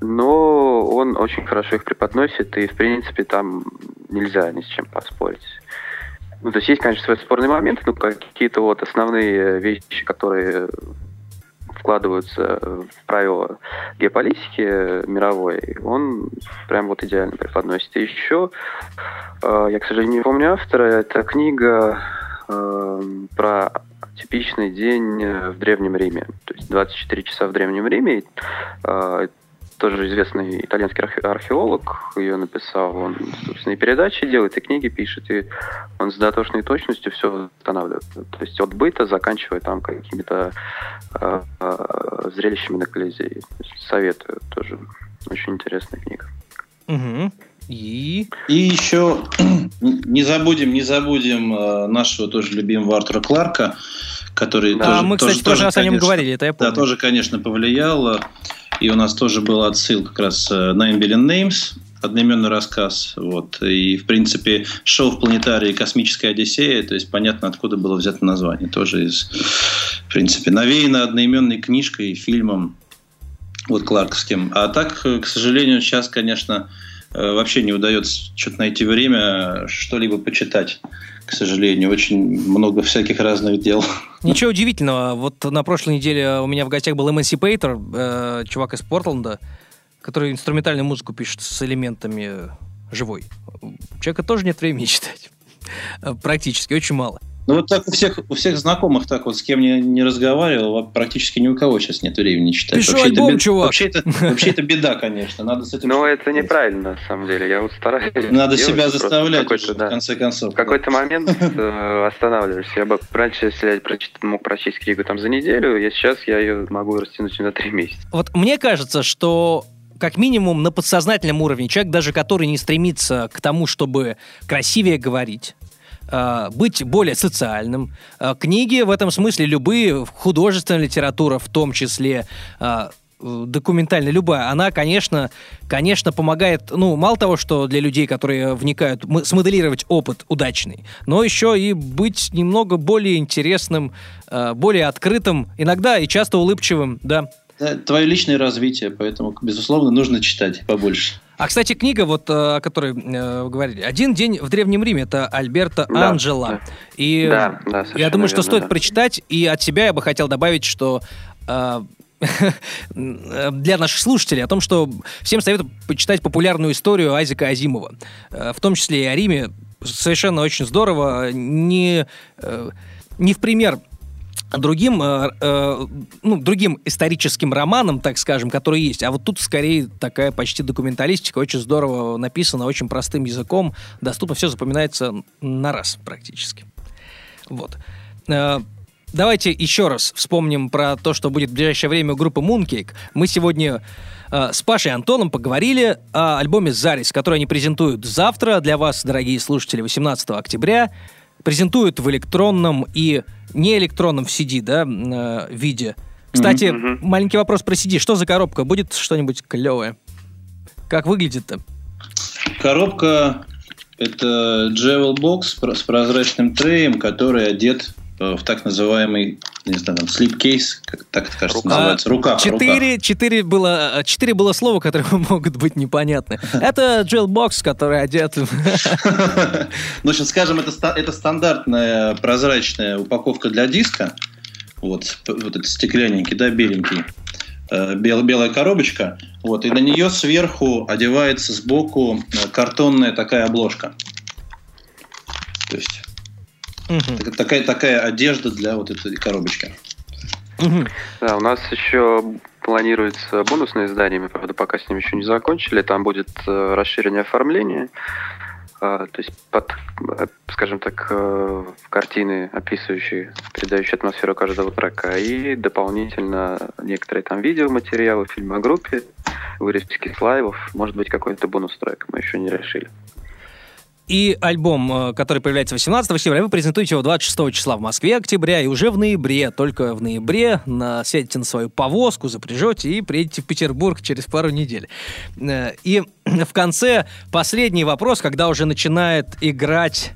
но он очень хорошо их преподносит, и, в принципе, там нельзя ни с чем поспорить. Ну, то есть есть, конечно, свои спорные моменты, но какие-то вот основные вещи, которые вкладываются в правила геополитики мировой, он прям вот идеально преподносит. И еще, э, я, к сожалению, не помню автора, это книга э, про типичный день в Древнем Риме. То есть 24 часа в Древнем Риме. Тоже известный итальянский археолог ее написал. Он, собственно, и передачи делает, и книги пишет, и он с дотошной точностью все устанавливает. То есть от быта заканчивая там какими-то э, э, зрелищами на Колизее. Советую тоже. Очень интересная книга. Угу. И... И еще не забудем, не забудем э, нашего тоже любимого Артура Кларка, который да, тоже, мы, кстати, тоже, тоже конечно, о нем говорили, это я помню. Да, тоже, конечно, повлиял. И у нас тоже был отсыл как раз э, Billion Names, одноименный рассказ. Вот. И, в принципе, шоу в планетарии «Космическая Одиссея», то есть понятно, откуда было взято название. Тоже из, в принципе, навеяно одноименной книжкой и фильмом вот Кларкским. А так, к сожалению, сейчас, конечно, э, вообще не удается что-то найти время что-либо почитать к сожалению. Очень много всяких разных дел. Ничего удивительного. Вот на прошлой неделе у меня в гостях был Эмансипейтор, э, чувак из Портленда, который инструментальную музыку пишет с элементами живой. У человека тоже нет времени читать. Практически, очень мало. Ну вот так у всех, у всех знакомых, так вот с кем я не разговаривал, практически ни у кого сейчас нет времени читать. Пишу вообще альбом, это, чувак. Вообще это, вообще это беда, конечно. Надо с этим... Но это неправильно, на самом деле. Я вот стараюсь. Надо себя заставлять уже, да. в конце концов. В какой-то да. момент э, останавливаешься. Я бы раньше, если я мог прочесть книгу там за неделю, я сейчас я ее могу растянуть на три месяца. Вот мне кажется, что как минимум на подсознательном уровне человек, даже который не стремится к тому, чтобы красивее говорить, быть более социальным. Э, книги в этом смысле любые, художественная литература в том числе, э, документальная, любая, она, конечно, конечно, помогает, ну, мало того, что для людей, которые вникают, смоделировать опыт удачный, но еще и быть немного более интересным, э, более открытым, иногда и часто улыбчивым, да. Твое личное развитие, поэтому, безусловно, нужно читать побольше. А, кстати, книга, вот, э, о которой э, вы говорили, «Один день в ДревнемРиме», это Альберто да, Анджела. Да. И да, да, я думаю, что верно, стоит да. прочитать, и от себя я бы хотел добавить, что э, для наших слушателей о том, что всем советую почитать популярную историю Айзека Азимова, в том числе и о Риме. Совершенно очень здорово. Не, не в пример другим, э, э, ну, другим историческим романом, так скажем, который есть. А вот тут скорее такая почти документалистика, очень здорово написана, очень простым языком, доступно, все запоминается на раз практически. Вот. Э, давайте еще раз вспомним про то, что будет в ближайшее время у группы Mooncake. Мы сегодня с Пашей и Антоном поговорили о альбоме «Зарис», который они презентуют завтра для вас, дорогие слушатели, 18 октября. Презентуют в электронном и неэлектронном в CD да, э, виде. Кстати, Мгм. маленький вопрос про CD. Что за коробка? Будет что-нибудь клевое? Как выглядит-то? Коробка это Jewel Box с прозрачным треем, который одет в так называемый, не знаю, там, слип-кейс, как так это, кажется, Рукав. называется. Рукав. рукав. Четыре, четыре было, э, четыре было слова, которые могут быть непонятны. Это Jailbox, который одет. Ну, общем, скажем, это, это стандартная прозрачная упаковка для диска. Вот, вот этот стеклянненький, да, беленький. Э, бел- белая коробочка. Вот, и на нее сверху одевается сбоку э, картонная такая обложка. То есть Так- такая, такая одежда для вот этой коробочки. Да, у нас еще планируется бонусное издание, мы, правда, пока с ним еще не закончили. Там будет э, расширение оформления, а, то есть под, э, скажем так, э, картины, описывающие, передающие атмосферу каждого трека, и дополнительно некоторые там видеоматериалы, фильмы о группе, вырезки с лайвов, может быть, какой-то бонус-трек, мы еще не решили. И альбом, э, который появляется 18 сентября, вы презентуете его 26 числа в Москве, октября, и уже в ноябре, только в ноябре, на, сядете на свою повозку, запряжете и приедете в Петербург через пару недель. Э, И в конце последний вопрос, когда уже начинает играть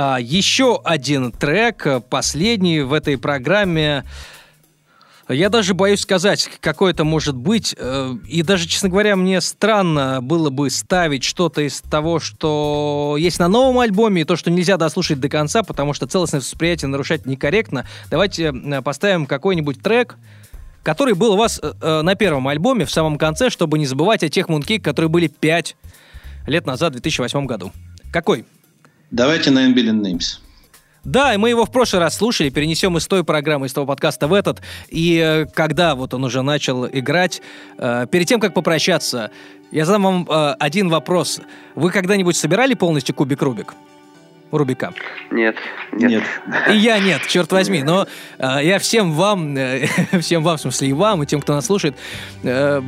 а, еще один трек, э, последний в этой программе. Я даже боюсь сказать, какой это может быть. Э, И даже, честно говоря, мне странно было бы ставить что-то из того, что есть на новом альбоме, и то, что нельзя дослушать до конца, потому что целостное восприятие нарушать некорректно. Давайте э, поставим какой-нибудь трек, который был у вас э, на первом альбоме, в самом конце, чтобы не забывать о тех Mooncake, которые были 5 лет назад, в 2008 году. Какой? Давайте на Billion Names. Да, и мы его в прошлый раз слушали, перенесем из той программы, из того подкаста в этот. И э, когда вот он уже начал играть, э, перед тем, как попрощаться, я задам вам э, один вопрос. Вы когда-нибудь собирали полностью кубик Рубик? Рубика. Нет, нет. Нет. И я нет, черт возьми. Но э, я всем вам, э, всем вам, в смысле и вам, и тем, кто нас слушает, э,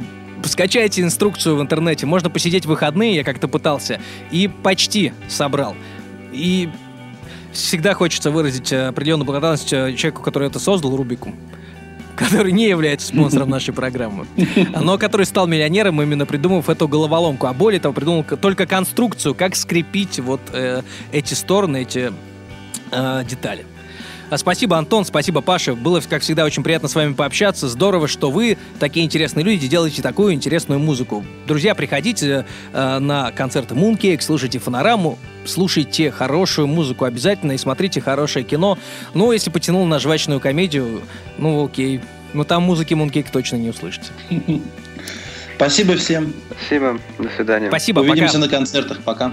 скачайте инструкцию в интернете. Можно посидеть в выходные, я как-то пытался, и почти собрал. И всегда хочется выразить э, определенную благодарность э, человеку, который это создал, Рубику который не является спонсором нашей программы, но который стал миллионером, именно придумав эту головоломку. А более того, придумал только конструкцию, как скрепить вот э, эти стороны, эти э, детали. А Спасибо, Антон, спасибо, Паша. Было, как всегда, очень приятно с вами пообщаться. Здорово, что вы, такие интересные люди, делаете такую интересную музыку. Друзья, приходите э, на концерты Mooncake, слушайте фонораму, слушайте хорошую музыку обязательно и смотрите хорошее кино. Ну, если потянул на жвачную комедию, ну окей. Но там музыки Mooncake точно не услышите. Спасибо всем. Спасибо, до свидания. Спасибо, Увидимся пока. на концертах. Пока.